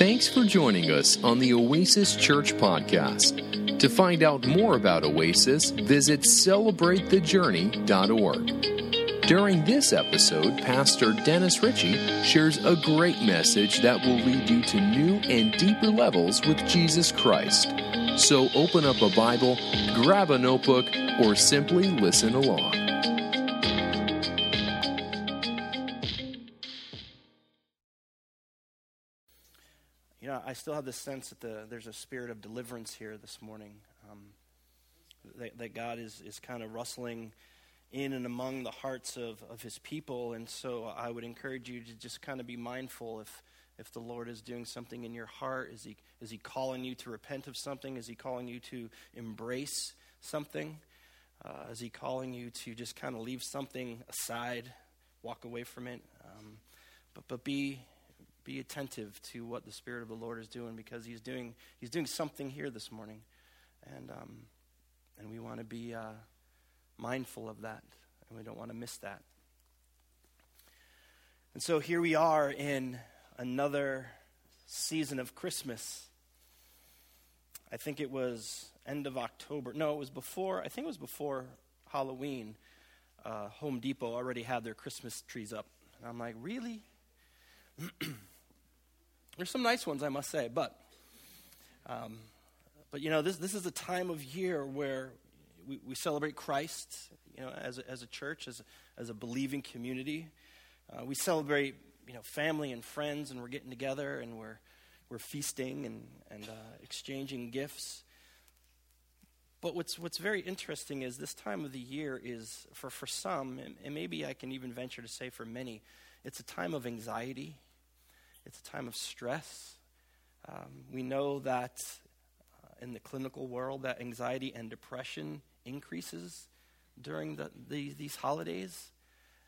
Thanks for joining us on the Oasis Church podcast. To find out more about Oasis, visit celebratethejourney.org. During this episode, Pastor Dennis Ritchie shares a great message that will lead you to new and deeper levels with Jesus Christ. So open up a Bible, grab a notebook, or simply listen along. I still have this sense that the, there's a spirit of deliverance here this morning. Um, that, that God is, is kind of rustling in and among the hearts of, of his people. And so I would encourage you to just kind of be mindful if, if the Lord is doing something in your heart. Is he, is he calling you to repent of something? Is he calling you to embrace something? Uh, is he calling you to just kind of leave something aside, walk away from it? Um, but, but be, be attentive to what the Spirit of the Lord is doing because he's doing, he's doing something here this morning. And, um, and we want to be uh, mindful of that, and we don't want to miss that. And so here we are in another season of Christmas. I think it was end of October. No, it was before, I think it was before Halloween. Uh, Home Depot already had their Christmas trees up. And I'm like, really? There's some nice ones, I must say, but um, but you know, this this is a time of year where we, we celebrate Christ, you know, as a, as a church, as a, as a believing community. Uh, we celebrate, you know, family and friends, and we're getting together and we're we're feasting and and uh, exchanging gifts. But what's what's very interesting is this time of the year is for for some, and, and maybe I can even venture to say for many, it's a time of anxiety. It's a time of stress. Um, we know that uh, in the clinical world that anxiety and depression increases during the, the, these holidays.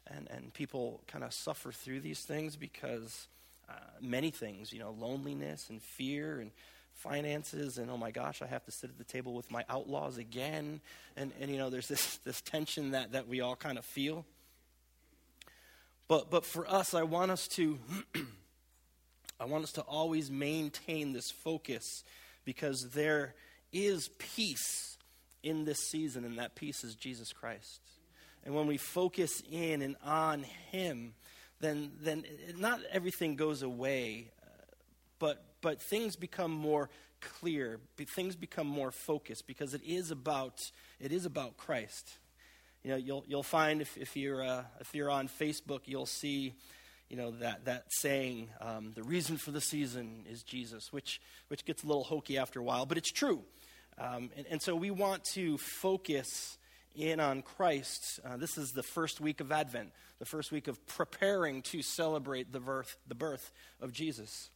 And, and people kind of suffer through these things because uh, many things, you know, loneliness and fear and finances and oh my gosh i have to sit at the table with my outlaws again and, and you know there's this, this tension that, that we all kind of feel but but for us i want us to I want us to always maintain this focus because there is peace in this season, and that peace is Jesus Christ. And when we focus in and on Him, then, then not everything goes away, but, but things become more clear, things become more focused because it is about, it is about Christ. You know, you'll, you'll find if, if, you're, uh, if you're on Facebook, you'll see you know, that, that saying, um, the reason for the season is Jesus, which, which gets a little hokey after a while, but it's true. Um, and, and, so we want to focus in on Christ. Uh, this is the first week of Advent, the first week of preparing to celebrate the birth, the birth of Jesus.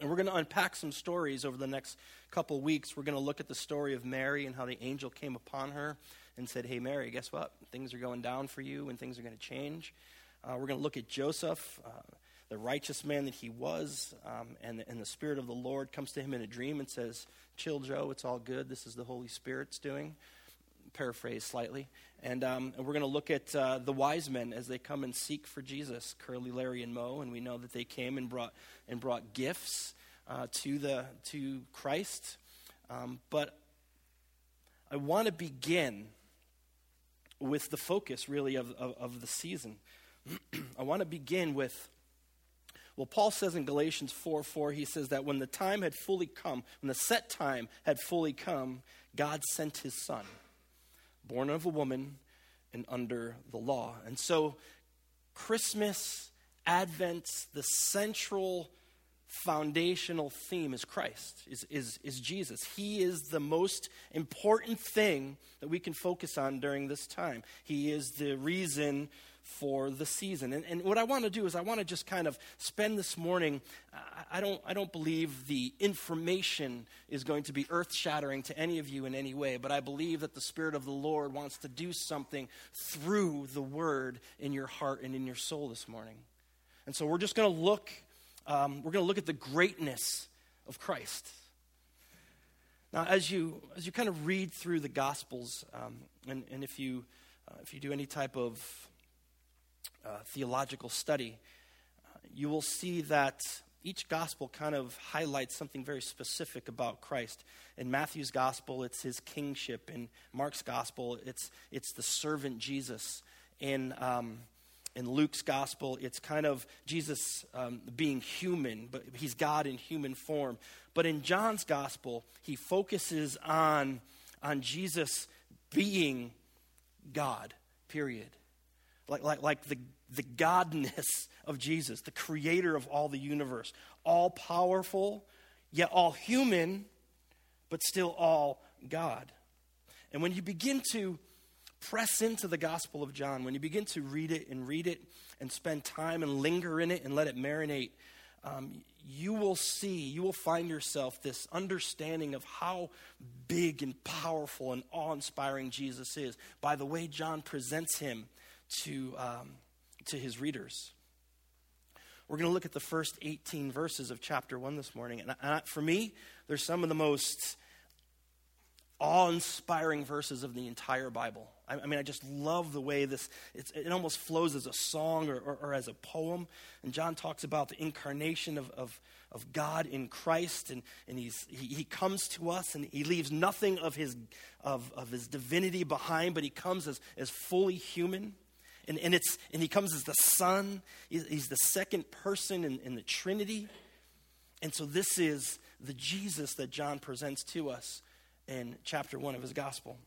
And we're going to unpack some stories over the next couple weeks. We're going to look at the story of Mary and how the angel came upon her and said, Hey, Mary, guess what? Things are going down for you and things are going to change. Uh, we're going to look at Joseph, uh, the righteous man that he was, um, and, and the Spirit of the Lord comes to him in a dream and says, Chill, Joe, it's all good. This is the Holy Spirit's doing. Paraphrase slightly. And, um, and we're going to look at uh, the wise men as they come and seek for Jesus, Curly, Larry, and Moe. And we know that they came and brought, and brought gifts uh, to, the, to Christ. Um, but I want to begin with the focus, really, of, of, of the season. I want to begin with well, Paul says in Galatians 4 4, he says that when the time had fully come, when the set time had fully come, God sent his son, born of a woman and under the law. And so, Christmas, Advent, the central foundational theme is Christ, is, is, is Jesus. He is the most important thing that we can focus on during this time. He is the reason for the season. And, and what I want to do is I want to just kind of spend this morning. I, don't, I don't believe the information is going to be earth shattering to any of you in any way, but I believe that the Spirit of the Lord wants to do something through the Word in your heart and in your soul this morning. And so we're just going to look. Um, we're going to look at the greatness of Christ. Now, as you as you kind of read through the Gospels, um, and, and if you uh, if you do any type of uh, theological study, uh, you will see that each gospel kind of highlights something very specific about Christ. In Matthew's gospel, it's his kingship. In Mark's gospel, it's, it's the servant Jesus. In, um, in Luke's gospel, it's kind of Jesus um, being human, but he's God in human form. But in John's gospel, he focuses on, on Jesus being God, period. Like, like, like the, the godness of Jesus, the creator of all the universe, all powerful, yet all human, but still all God. And when you begin to press into the Gospel of John, when you begin to read it and read it and spend time and linger in it and let it marinate, um, you will see, you will find yourself this understanding of how big and powerful and awe inspiring Jesus is by the way John presents him to, um, to his readers. We're going to look at the first 18 verses of chapter 1 this morning. And for me, they're some of the most awe inspiring verses of the entire Bible. I, I, mean, I just love the way this, it almost flows as a song or, or, or, as a poem. And John talks about the incarnation of, of, of God in Christ, and, and he's, he, he comes to us and he leaves nothing of his, of, of his divinity behind, but he comes as, as fully human. And, and, it's, and he comes as the Son, he's, the second person in, in the Trinity. And so, this is the Jesus that John presents to us in chapter one of his gospel.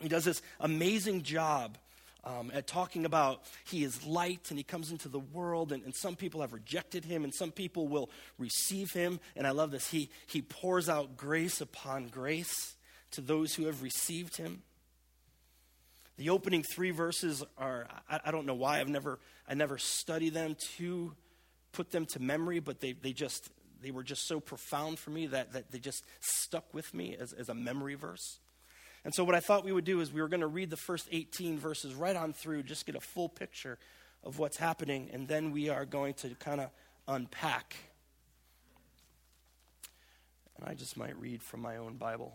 He does this amazing job um, at talking about he is light and he comes into the world, and, and, some people have rejected him, and some people will receive him. And I love this. He, he pours out grace upon grace to those who have received him. The opening three verses are, I, I don't know why, I've never, I never study them to put them to memory, but they, they just, they were just so profound for me that, that they just stuck with me as, as a memory verse. And so, what I thought we would do is we were going to read the first 18 verses right on through, just get a full picture of what's happening, and then we are going to kind of unpack. And I just might read from my own Bible.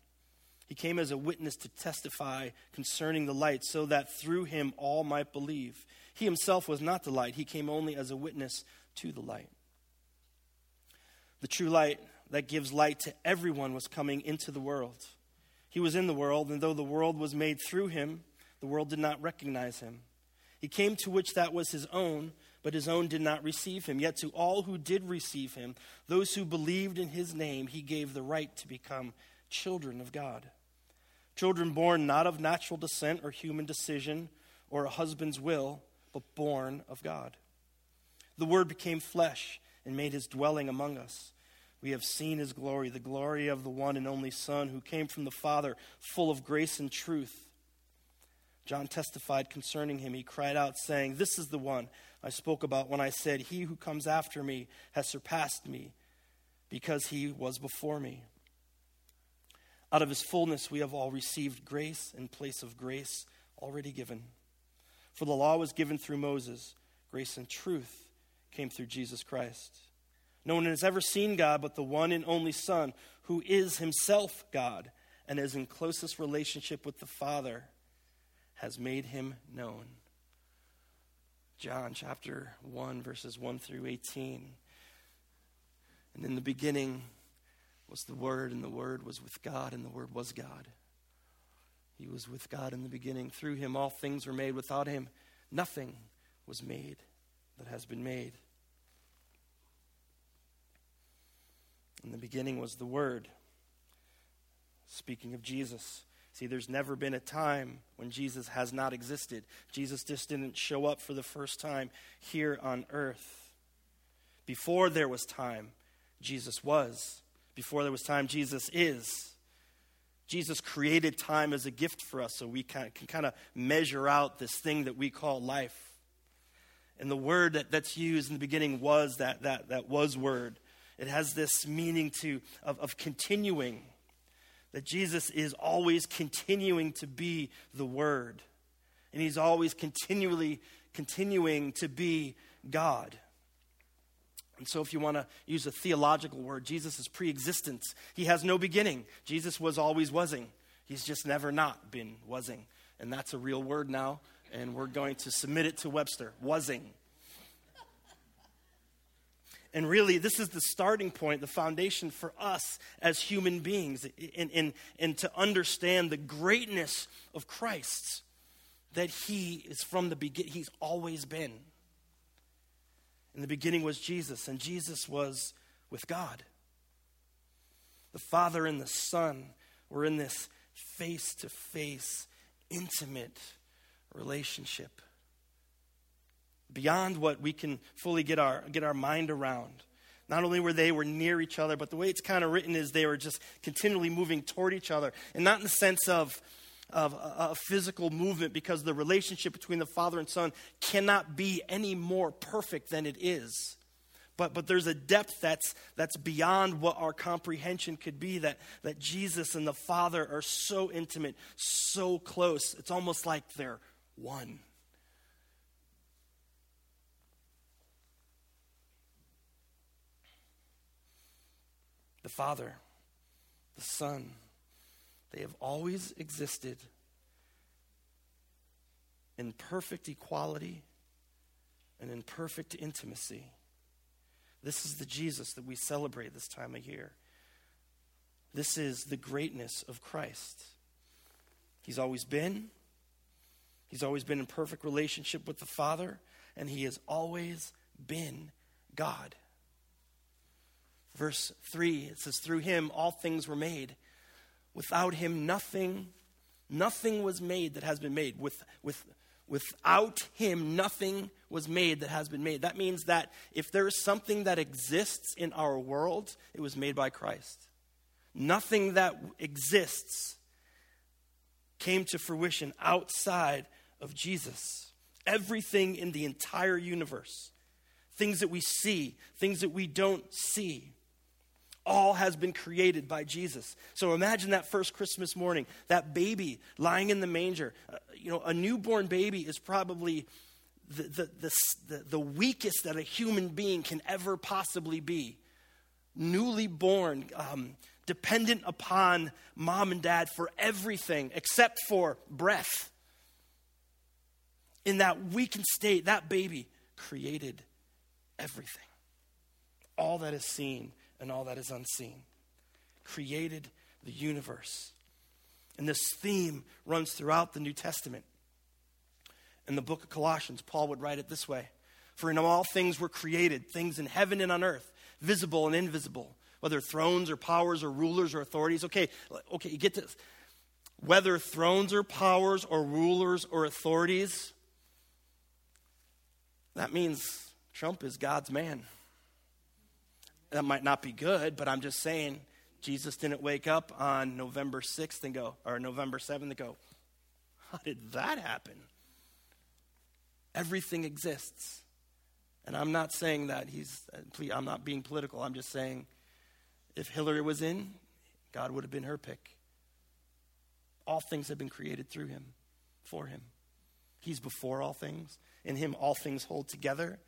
He came as a witness to testify concerning the light, so that through him all might believe. He himself was not the light, he came only as a witness to the light. The true light that gives light to everyone was coming into the world. He was in the world, and though the world was made through him, the world did not recognize him. He came to which that was his own, but his own did not receive him. Yet to all who did receive him, those who believed in his name, he gave the right to become children of God. Children born not of natural descent or human decision or a husband's will, but born of God. The Word became flesh and made his dwelling among us. We have seen his glory, the glory of the one and only Son who came from the Father, full of grace and truth. John testified concerning him. He cried out, saying, This is the one I spoke about when I said, He who comes after me has surpassed me, because he was before me. Out of his fullness we have all received grace in place of grace already given. For the law was given through Moses, grace and truth came through Jesus Christ. No one has ever seen God but the one and only Son, who is himself God and is in closest relationship with the Father, has made him known. John chapter 1, verses 1 through 18. And in the beginning was the Word, and the Word was with God, and the Word was God. He was with God in the beginning. Through him all things were made. Without him, nothing was made that has been made. In the beginning was the Word. Speaking of Jesus. See, there's never been a time when Jesus has not existed. Jesus just didn't show up for the first time here on earth. Before there was time, Jesus was. Before there was time, Jesus is. Jesus created time as a gift for us so we can, can kind of measure out this thing that we call life. And the word that, that's used in the beginning was that, that, that was word. It has this meaning to, of, of continuing, that Jesus is always continuing to be the word. And he's always continually continuing to be God. And so, if you want to use a theological word, Jesus is pre existence. He has no beginning. Jesus was always wasing. He's just never not been wasing. And that's a real word now and we're going to submit it to Webster. Wasing. And really, this is the starting point, the foundation for us as human beings, and, and to understand the greatness of Christ, that He is from the beginning, He's always been. In the beginning was Jesus, and Jesus was with God. The Father and the Son were in this face to face, intimate relationship. Beyond what we can fully get our, get our mind around. Not only were they were near each other, but the way it's kind of written is they were just continually moving toward each other. And not in the sense of, of uh, a, a physical movement, because the relationship between the father and son cannot be any more perfect than it is. But, but there's a depth that's, that's beyond what our comprehension could be that, that Jesus and the Father are so intimate, so close. It's almost like they're one. The Father, the Son, they have always existed in perfect equality and in perfect intimacy. This is the Jesus that we celebrate this time of year. This is the greatness of Christ. He's always been, He's always been in perfect relationship with the Father, and he has always been God. Verse 3, it says, Through him all things were made. Without him, nothing, nothing was made that has been made. With, with, without him, nothing was made that has been made. That means that if there is something that exists in our world, it was made by Christ. Nothing that exists came to fruition outside of Jesus. Everything in the entire universe, things that we see, things that we don't see, all has been created by Jesus. So imagine that first Christmas morning, that baby lying in the manger. Uh, you know, a newborn baby is probably the, the, the, the, weakest that a human being can ever possibly be. Newly born, um, dependent upon mom and dad for everything except for breath in that weakened state, that baby created everything. All that is seen and all that is unseen. Created the universe. And this theme runs throughout the New Testament. In the book of Colossians, Paul would write it this way For in all things were created, things in heaven and on earth, visible and invisible, whether thrones or powers or rulers or authorities. Okay, okay, you get this. Whether thrones or powers or rulers or authorities, that means Trump is God's man. That might not be good, but I'm just saying Jesus didn't wake up on November 6th and go, or November 7th and go, how did that happen? Everything exists. And I'm not saying that he's, I'm not being political. I'm just saying if Hillary was in, God would have been her pick. All things have been created through him, for him. He's before all things. In him, all things hold together.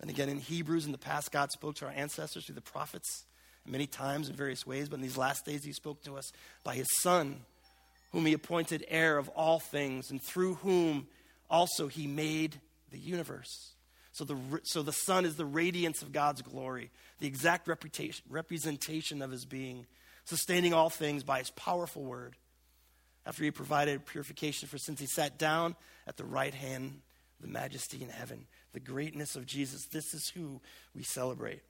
And again, in Hebrews, in the past, God spoke to our ancestors through the prophets many times in various ways, but in these last days, he spoke to us by his Son, whom he appointed heir of all things, and through whom also he made the universe. So the, so the Son is the radiance of God's glory, the exact representation of his being, sustaining all things by his powerful word. After he provided purification for sins, he sat down at the right hand of the majesty in heaven, the greatness of Jesus. This is who we celebrate.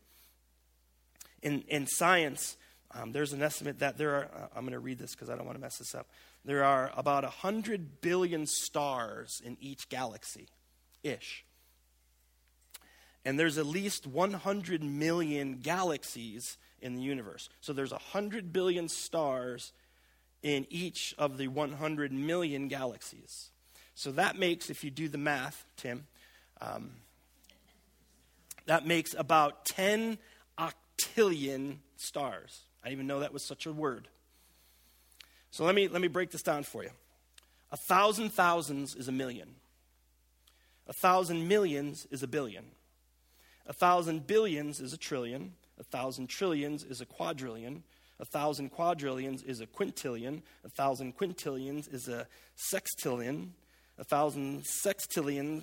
In, in science, um, there's an estimate that there are, uh, I'm going to read this because I don't want to mess this up. There are about 100 billion stars in each galaxy ish. And there's at least 100 million galaxies in the universe. So there's 100 billion stars in each of the 100 million galaxies. So that makes, if you do the math, Tim, um, That makes about 10 octillion stars. I didn't even know that was such a word. So let me, let me break this down for you. A thousand thousands is a million. A thousand millions is a billion. A thousand billions is a trillion. A thousand trillions is a quadrillion. A thousand quadrillions is a quintillion. A thousand quintillions is a sextillion. A thousand sextillion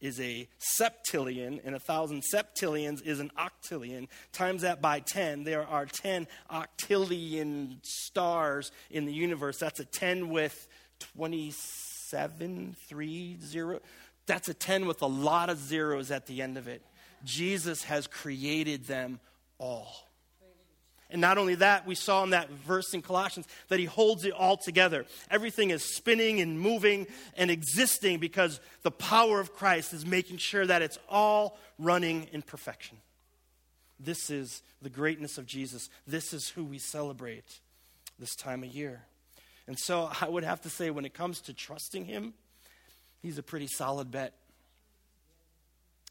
is a septillion, and a thousand septillions is an octillion. Times that by 10, there are 10 octillion stars in the universe. That's a 10 with 27, 3, 0. That's a 10 with a lot of zeros at the end of it. Jesus has created them all. And not only that, we saw in that verse in Colossians that he holds it all together. Everything is spinning and moving and existing because the power of Christ is making sure that it's all running in perfection. This is the greatness of Jesus. This is who we celebrate this time of year. And so I would have to say, when it comes to trusting him, he's a pretty solid bet.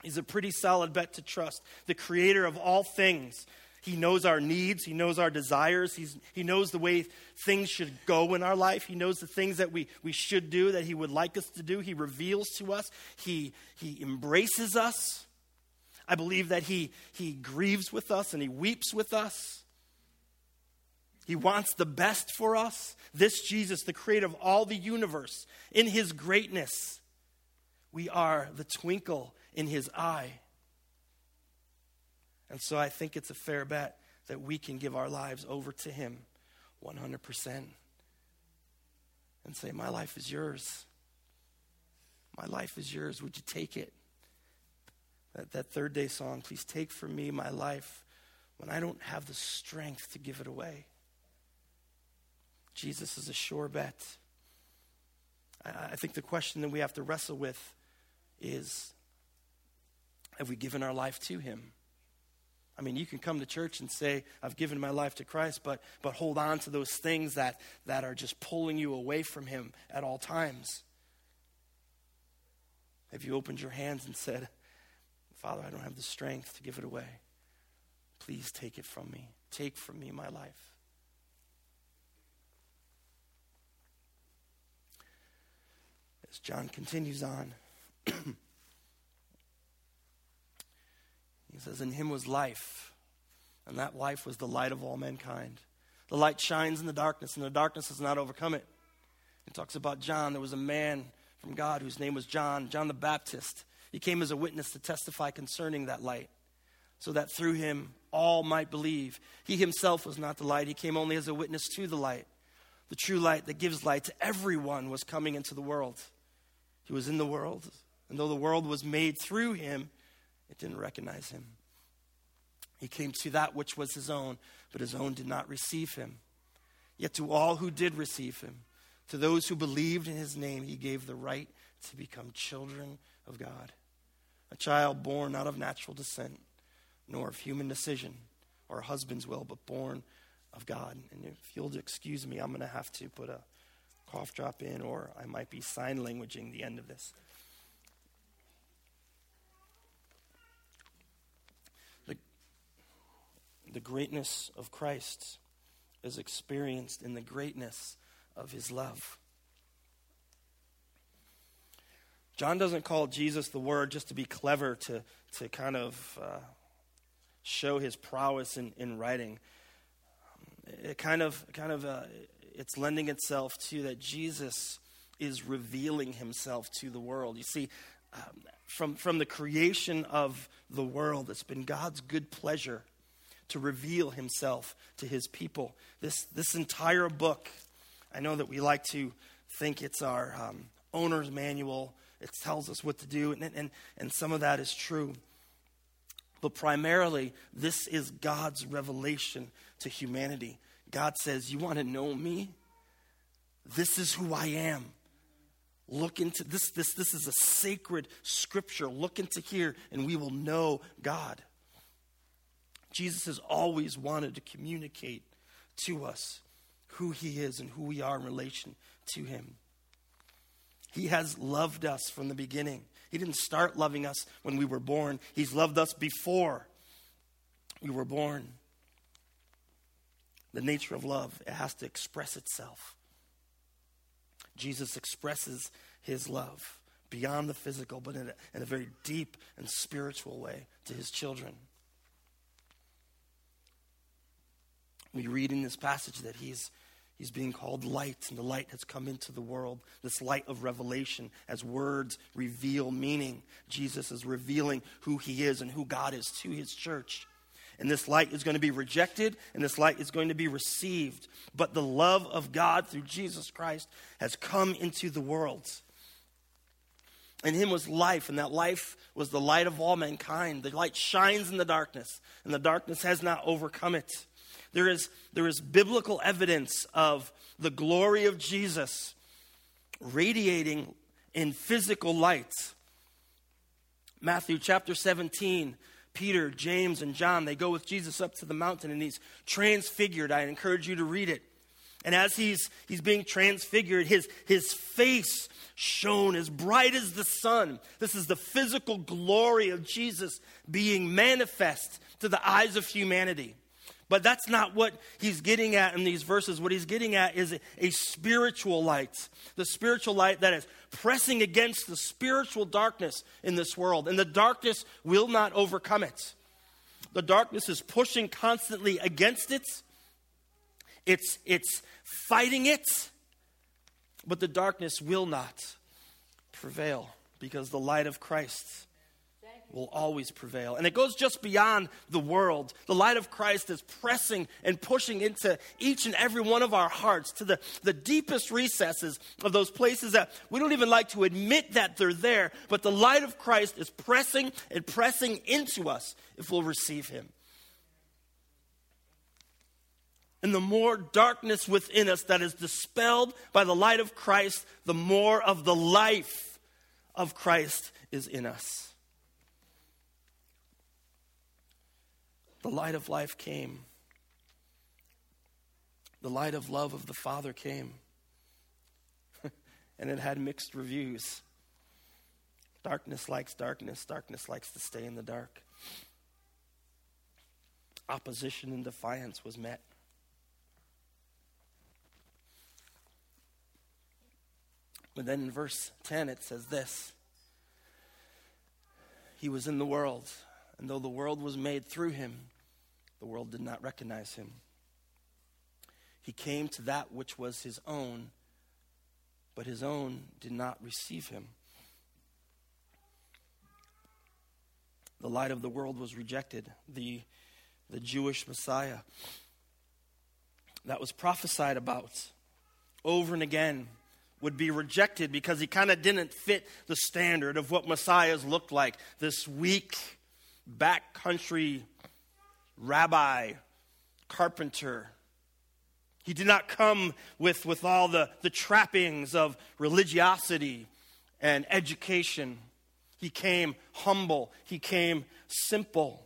He's a pretty solid bet to trust. The creator of all things he knows our needs. He knows our desires. He's, he knows the way things should go in our life. He knows the things that we, we should do, that He would like us to do. He reveals to us. He, he embraces us. I believe that he, he grieves with us and He weeps with us. He wants the best for us. This Jesus, the creator of all the universe, in His greatness, we are the twinkle in His eye. And so I think it's a fair bet that we can give our lives over to Him 100% and say, My life is yours. My life is yours. Would you take it? That, that third day song, please take from me my life when I don't have the strength to give it away. Jesus is a sure bet. I, I think the question that we have to wrestle with is have we given our life to Him? I mean, you can come to church and say, I've given my life to Christ, but, but hold on to those things that, that are just pulling you away from Him at all times. Have you opened your hands and said, Father, I don't have the strength to give it away. Please take it from me. Take from me my life. As John continues on, He says, In him was life, and that life was the light of all mankind. The light shines in the darkness, and the darkness has not overcome it. It talks about John. There was a man from God whose name was John, John the Baptist. He came as a witness to testify concerning that light, so that through him all might believe. He himself was not the light, he came only as a witness to the light. The true light that gives light to everyone was coming into the world. He was in the world, and though the world was made through him, it didn't recognize him. He came to that which was his own, but his own did not receive him. Yet to all who did receive him, to those who believed in his name, he gave the right to become children of God. A child born not of natural descent, nor of human decision or husband's will, but born of God. And if you'll excuse me, I'm going to have to put a cough drop in, or I might be sign languaging the end of this. The greatness of Christ is experienced in the greatness of his love. John doesn't call Jesus the Word just to be clever, to, to kind of uh, show his prowess in, in writing. It kind of, kind of uh, it's lending itself to that Jesus is revealing himself to the world. You see, um, from, from the creation of the world, it's been God's good pleasure to reveal himself to his people. This, this entire book, I know that we like to think it's our um, owner's manual, it tells us what to do, and, and, and some of that is true. But primarily, this is God's revelation to humanity. God says, You want to know me? This is who I am. Look into this, this. This is a sacred scripture. Look into here, and we will know God. Jesus has always wanted to communicate to us who he is and who we are in relation to him. He has loved us from the beginning. He didn't start loving us when we were born, He's loved us before we were born. The nature of love, it has to express itself. Jesus expresses his love beyond the physical, but in a, in a very deep and spiritual way to his children. We read in this passage that he's He's being called light, and the light has come into the world. This light of revelation, as words reveal meaning. Jesus is revealing who he is and who God is to his church. And this light is going to be rejected, and this light is going to be received. But the love of God through Jesus Christ has come into the world. In him was life, and that life was the light of all mankind. The light shines in the darkness, and the darkness has not overcome it. There is, there is biblical evidence of the glory of Jesus radiating in physical light. Matthew chapter 17, Peter, James, and John, they go with Jesus up to the mountain and he's transfigured. I encourage you to read it. And as he's, he's being transfigured, his, his face shone as bright as the sun. This is the physical glory of Jesus being manifest to the eyes of humanity. But that's not what he's getting at in these verses. What he's getting at is a, spiritual light, the spiritual light that is pressing against the spiritual darkness in this world. And the darkness will not overcome it. The darkness is pushing constantly against it, it's, it's fighting it, but the darkness will not prevail because the light of Christ will always prevail. And it goes just beyond the world. The light of Christ is pressing and pushing into each and every one of our hearts to the, the deepest recesses of those places that we don't even like to admit that they're there. But the light of Christ is pressing and pressing into us if we'll receive Him. And the more darkness within us that is dispelled by the light of Christ, the more of the life of Christ is in us. The light of life came. The light of love of the Father came. and it had mixed reviews. Darkness likes darkness, darkness likes to stay in the dark. Opposition and defiance was met. But then in verse 10, it says this He was in the world and though the world was made through him, the world did not recognize him. He came to that which was his own, but his own did not receive him. The light of the world was rejected, the, the Jewish Messiah that was prophesied about over and again would be rejected because he kind of didn't fit the standard of what messiahs looked like this weak backcountry rabbi, carpenter. He did not come with, with all the, the trappings of religiosity and education. He came humble, he came simple.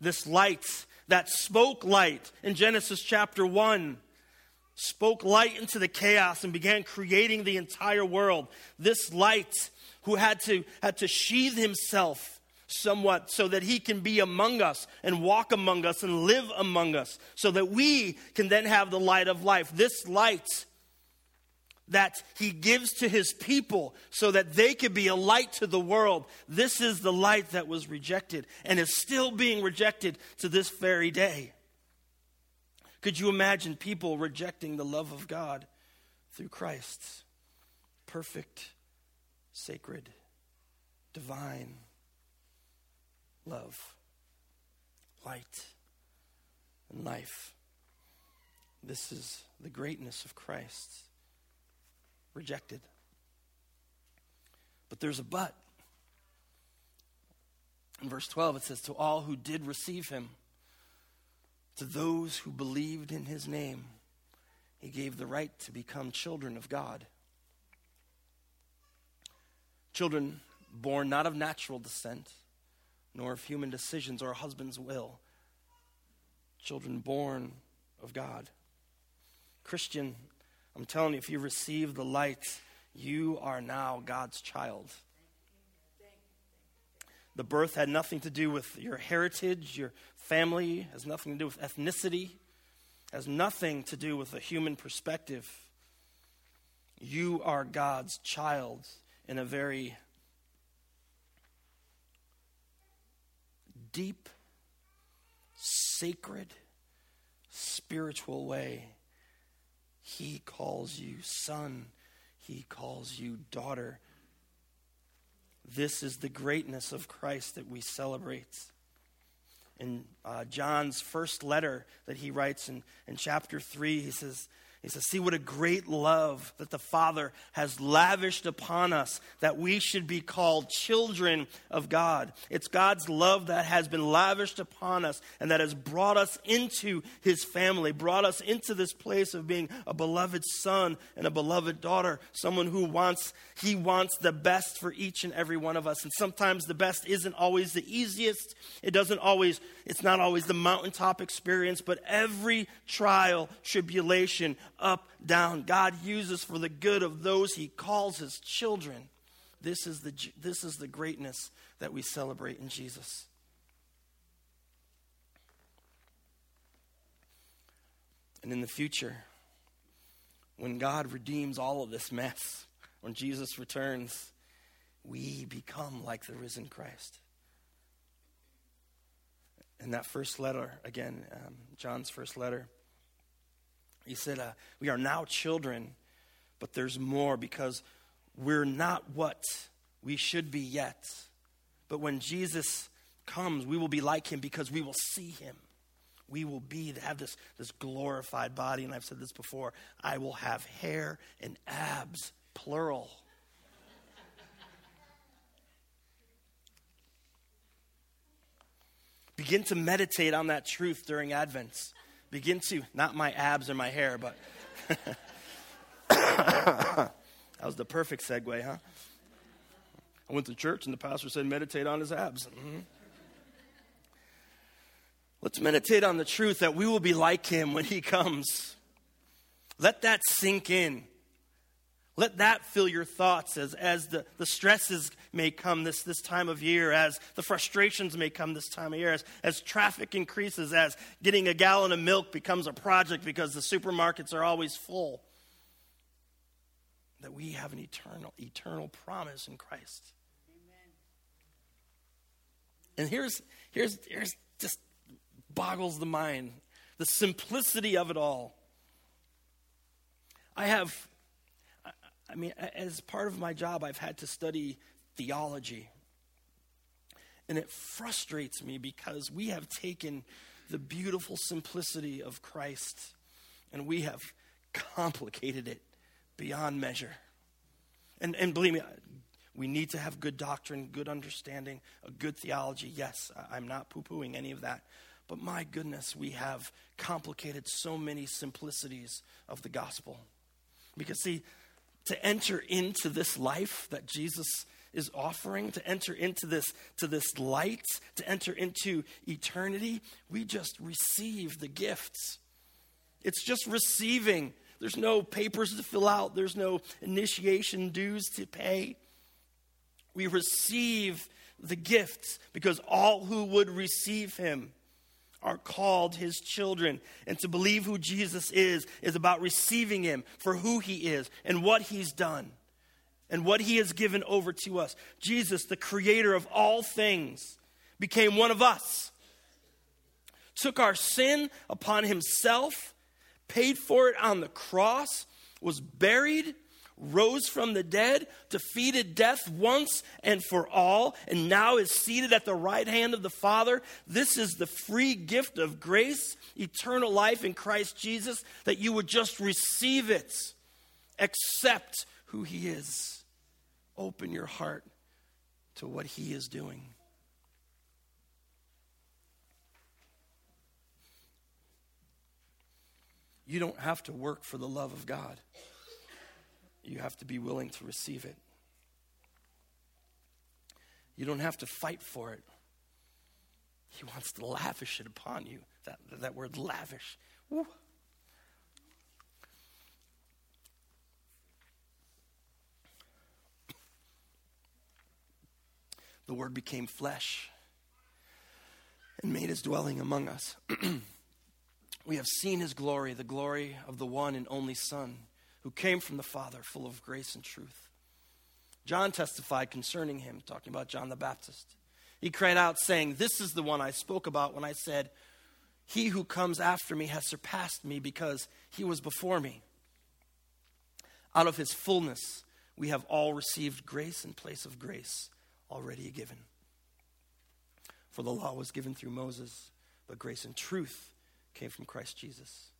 This light that spoke light in Genesis chapter 1 spoke light into the chaos and began creating the entire world. This light who had to, had to sheathe himself somewhat so that he can be among us and walk among us and live among us so that we can then have the light of life. This light that he gives to his people so that they could be a light to the world. This is the light that was rejected and is still being rejected to this very day. Could you imagine people rejecting the love of God through Christ's Perfect sacred, divine love, light, and life. This is the greatness of Christ. Rejected. But there's a but. In verse 12, it says, To all who did receive him, to those who believed in his name, he gave the right to become children of God Children born not of natural descent, nor of human decisions or a husband's will. Children born of God. Christian, I'm telling you, if you receive the light, You are now God's child. The birth had nothing to do with your heritage, your family, has nothing to do with ethnicity, has nothing to do with a human perspective. You are God's child in a very deep, sacred, spiritual way. He calls you son, he calls you daughter. This is the greatness of Christ that we celebrate. In uh, John's first letter that he writes in, in chapter 3, he says, he says, See what a great love that the Father has lavished upon us, that we should be called children of God. It's God's love that has been lavished upon us and that has brought us into His family, brought us into this place of being a beloved son and a beloved daughter, someone who wants, He wants the best for each and every one of us. And sometimes the best isn't always the easiest, it doesn't always, it's not always the mountaintop experience, but every trial, tribulation, up, down. God uses for the good of those he calls his children. This is the, this is the greatness that we celebrate in Jesus. And in the future, when God redeems all of this mess, when Jesus returns, we become like the risen Christ. In that first letter, again, um, John's first letter, he said, uh, We are now children, but there's more because we're not what we should be yet. But when Jesus comes, we will be like him because we will see him. We will be, have this, this glorified body. And I've said this before I will have hair and abs, plural. Begin to meditate on that truth during Advent begin to, not my abs or my hair, but that was the perfect segue, huh? I went to church and the pastor said, meditate on his abs. Mm-hmm. Let's meditate on the truth that we will be like him when he comes. Let that sink in. Let that fill your thoughts as, as the, the stresses may come this, this time of year, as the frustrations may come this time of year, as, as traffic increases, as getting a gallon of milk becomes a project because the supermarkets are always full. That we have an eternal, eternal promise in Christ. Amen. And here's, here's, here's just boggles the mind the simplicity of it all. I have I mean, as part of my job, I've had to study theology. And it frustrates me because we have taken the beautiful simplicity of Christ and we have complicated it beyond measure. And, and believe me, we need to have good doctrine, good understanding, a good theology. Yes, I'm not poo pooing any of that. But my goodness, we have complicated so many simplicities of the gospel. Because, see, to enter into this life that Jesus is offering, to enter into this, to this light, to enter into eternity, we just receive the gifts. It's just receiving. There's no papers to fill out, there's no initiation dues to pay. We receive the gifts because all who would receive him are called his children. And to believe who Jesus is is about receiving him for who he is and what he's done and what he has given over to us. Jesus, the creator of all things, became one of us, took our sin upon himself, paid for it on the cross, was buried rose from the dead, defeated death once and for all, and now is seated at the right hand of the Father. This is the free gift of grace, eternal life in Christ Jesus, that you would just receive it, accept who He is, open your heart to what He is doing. You don't have to work for the love of God you have to be willing to receive it. You don't have to fight for it. He wants to lavish it upon you. That, that word lavish. Woo. The Word became flesh and made his dwelling among us. we have seen his glory, the glory of the one and only Son who came from the Father, full of grace and truth. John testified concerning him, talking about John the Baptist. He cried out, saying, This is the one I spoke about when I said, He who comes after me has surpassed me because he was before me. Out of his fullness, we have all received grace in place of grace already given. For the law was given through Moses, but grace and truth came from Christ Jesus.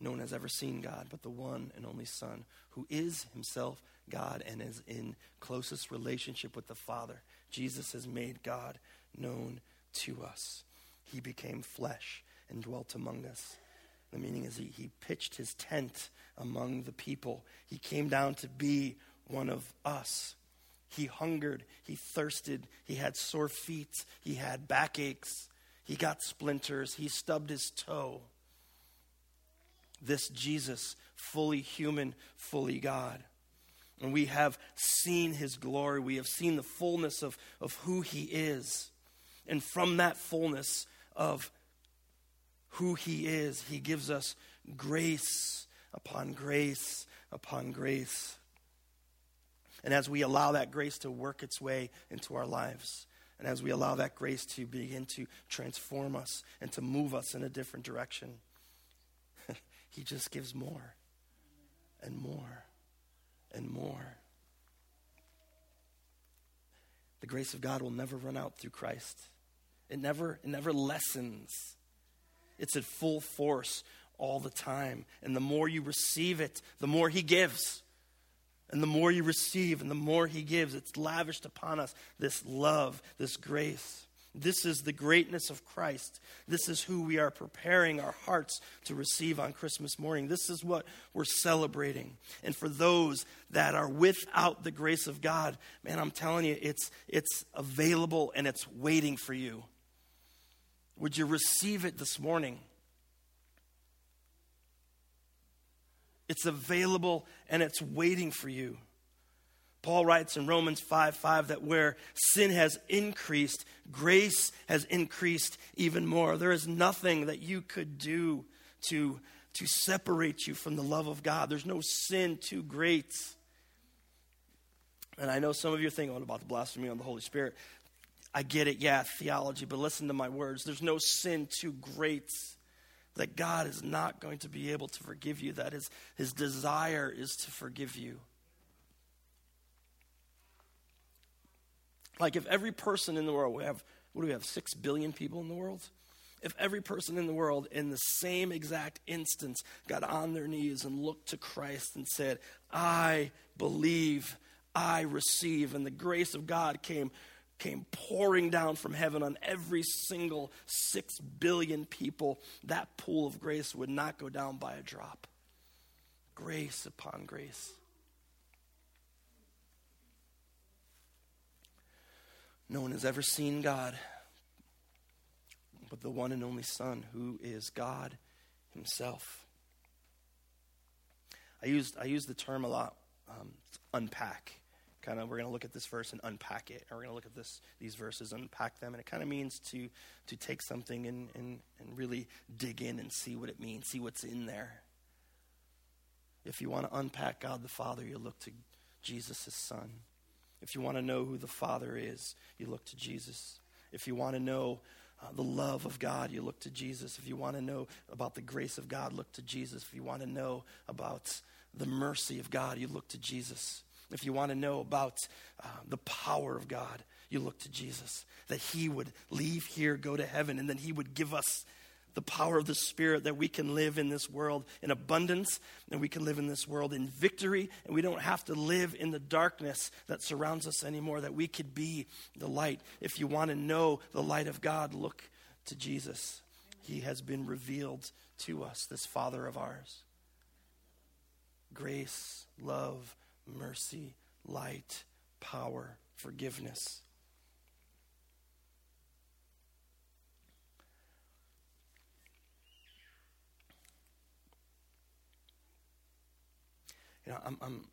No one has ever seen God but the one and only Son, who is himself God and is in closest relationship with the Father. Jesus has made God known to us. He became flesh and dwelt among us. The meaning is he, he pitched his tent among the people. He came down to be one of us. He hungered, he thirsted, he had sore feet, he had backaches, he got splinters, he stubbed his toe. This Jesus, fully human, fully God. And we have seen his glory. We have seen the fullness of, of who he is. And from that fullness of who he is, he gives us grace upon grace upon grace. And as we allow that grace to work its way into our lives, and as we allow that grace to begin to transform us and to move us in a different direction, he just gives more and more and more. The grace of God will never run out through Christ. It never, it never lessens. It's at full force all the time. And the more you receive it, the more He gives. And the more you receive and the more He gives, it's lavished upon us this love, this grace. This is the greatness of Christ. This is who we are preparing our hearts to receive on Christmas morning. This is what we're celebrating. And for those that are without the grace of God, man, I'm telling you, it's, it's available and it's waiting for you. Would you receive it this morning? It's available and it's waiting for you. Paul writes in Romans 5 5 that where sin has increased, grace has increased even more. There is nothing that you could do to, to separate you from the love of God. There's no sin too great. And I know some of you are thinking, what about the blasphemy on the Holy Spirit? I get it, yeah, theology, but listen to my words. There's no sin too great that God is not going to be able to forgive you, that his, his desire is to forgive you. Like if every person in the world, we have, what do we have, six billion people in the world? If every person in the world in the same exact instance got on their knees and looked to Christ and said, I believe, I receive, and the grace of God came came pouring down from heaven on every single six billion people, that pool of grace would not go down by a drop. Grace upon grace. No one has ever seen God but the one and only Son, who is God Himself. I used, I use the term a lot, um, unpack. Kind of, we're going to look at this verse and unpack it. Or we're going to look at this, these verses, unpack them. And it kind of means to, to take something and, and, and really dig in and see what it means, see what's in there. If you want to unpack God the Father, you look to Jesus, Son. If you want to know who the Father is, you look to Jesus. If you want to know uh, the love of God, you look to Jesus. If you want to know about the grace of God, look to Jesus. If you want to know about the mercy of God, you look to Jesus. If you want to know about uh, the power of God, you look to Jesus. That He would leave here, go to heaven, and then He would give us the power of the Spirit that we can live in this world in abundance and we can live in this world in victory and we don't have to live in the darkness that surrounds us anymore, that we could be the light. If you want to know the light of God, look to Jesus. He has been revealed to us, this Father of ours. Grace, love, mercy, light, power, forgiveness. You know, I'm, I'm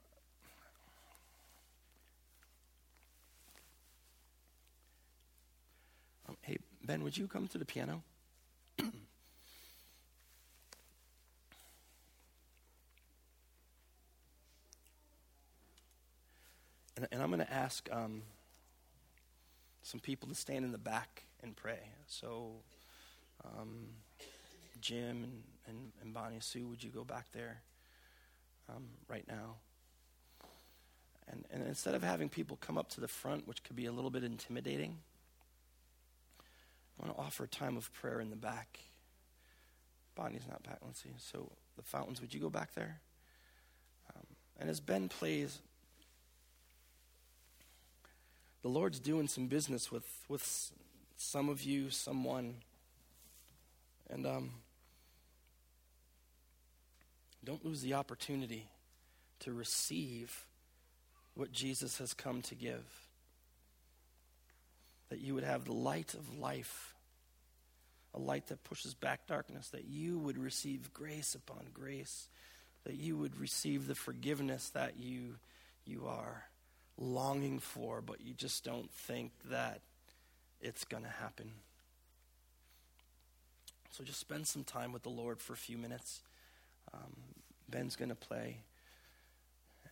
Hey, Ben, would you come to the piano? and, and, I'm going to ask um, some people to stand in the back and pray. So, um, Jim and, and, and, Bonnie Sue, would you go back there um, right now? And, and instead of having people come up to the front, which could be a little bit intimidating, I want to offer a time of prayer in the back. Bonnie's not back. Let's see. So the fountains, would you go back there? Um, and as Ben plays, the Lord's doing some business with, with some of you, someone. And um, don't lose the opportunity to receive what Jesus has come to give. That you would have the light of life, a light that pushes back darkness, that you would receive grace upon grace, that you would receive the forgiveness that you, you are longing for, but you just don't think that it's going to happen. So just spend some time with the Lord for a few minutes. Um, Ben's going to play.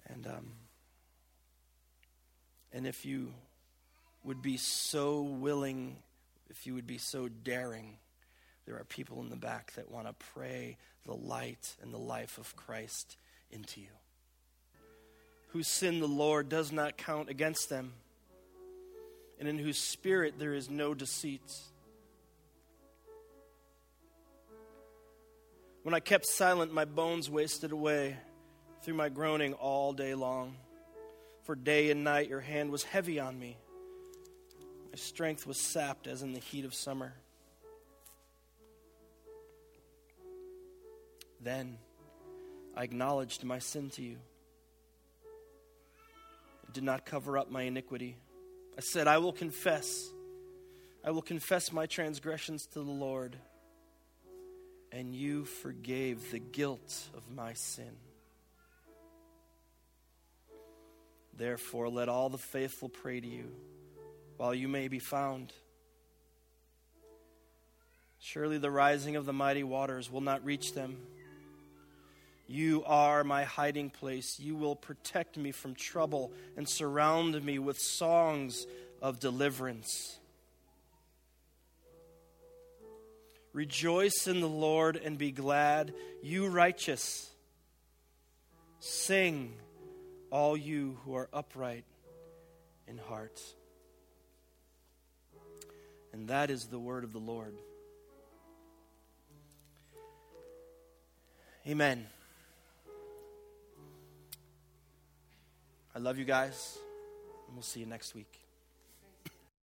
And, um, and if you would be so willing, if you would be so daring, there are people in the back that want to pray the light and the life of Christ into you whose sin the Lord does not count against them, and in whose spirit there is no deceit. When I kept silent, my bones wasted away through my groaning all day long. For day and night your hand was heavy on me. My strength was sapped as in the heat of summer. Then I acknowledged my sin to you I did not cover up my iniquity. I said, I will confess. I will confess my transgressions to the Lord. And you forgave the guilt of my sin. Therefore, let all the faithful pray to you while you may be found. Surely the rising of the mighty waters will not reach them. You are my hiding place. You will protect me from trouble and surround me with songs of deliverance. Rejoice in the Lord and be glad, you righteous. Sing, all you who are upright in heart. And that is the word of the Lord. Amen. I love you guys, and we'll see you next week.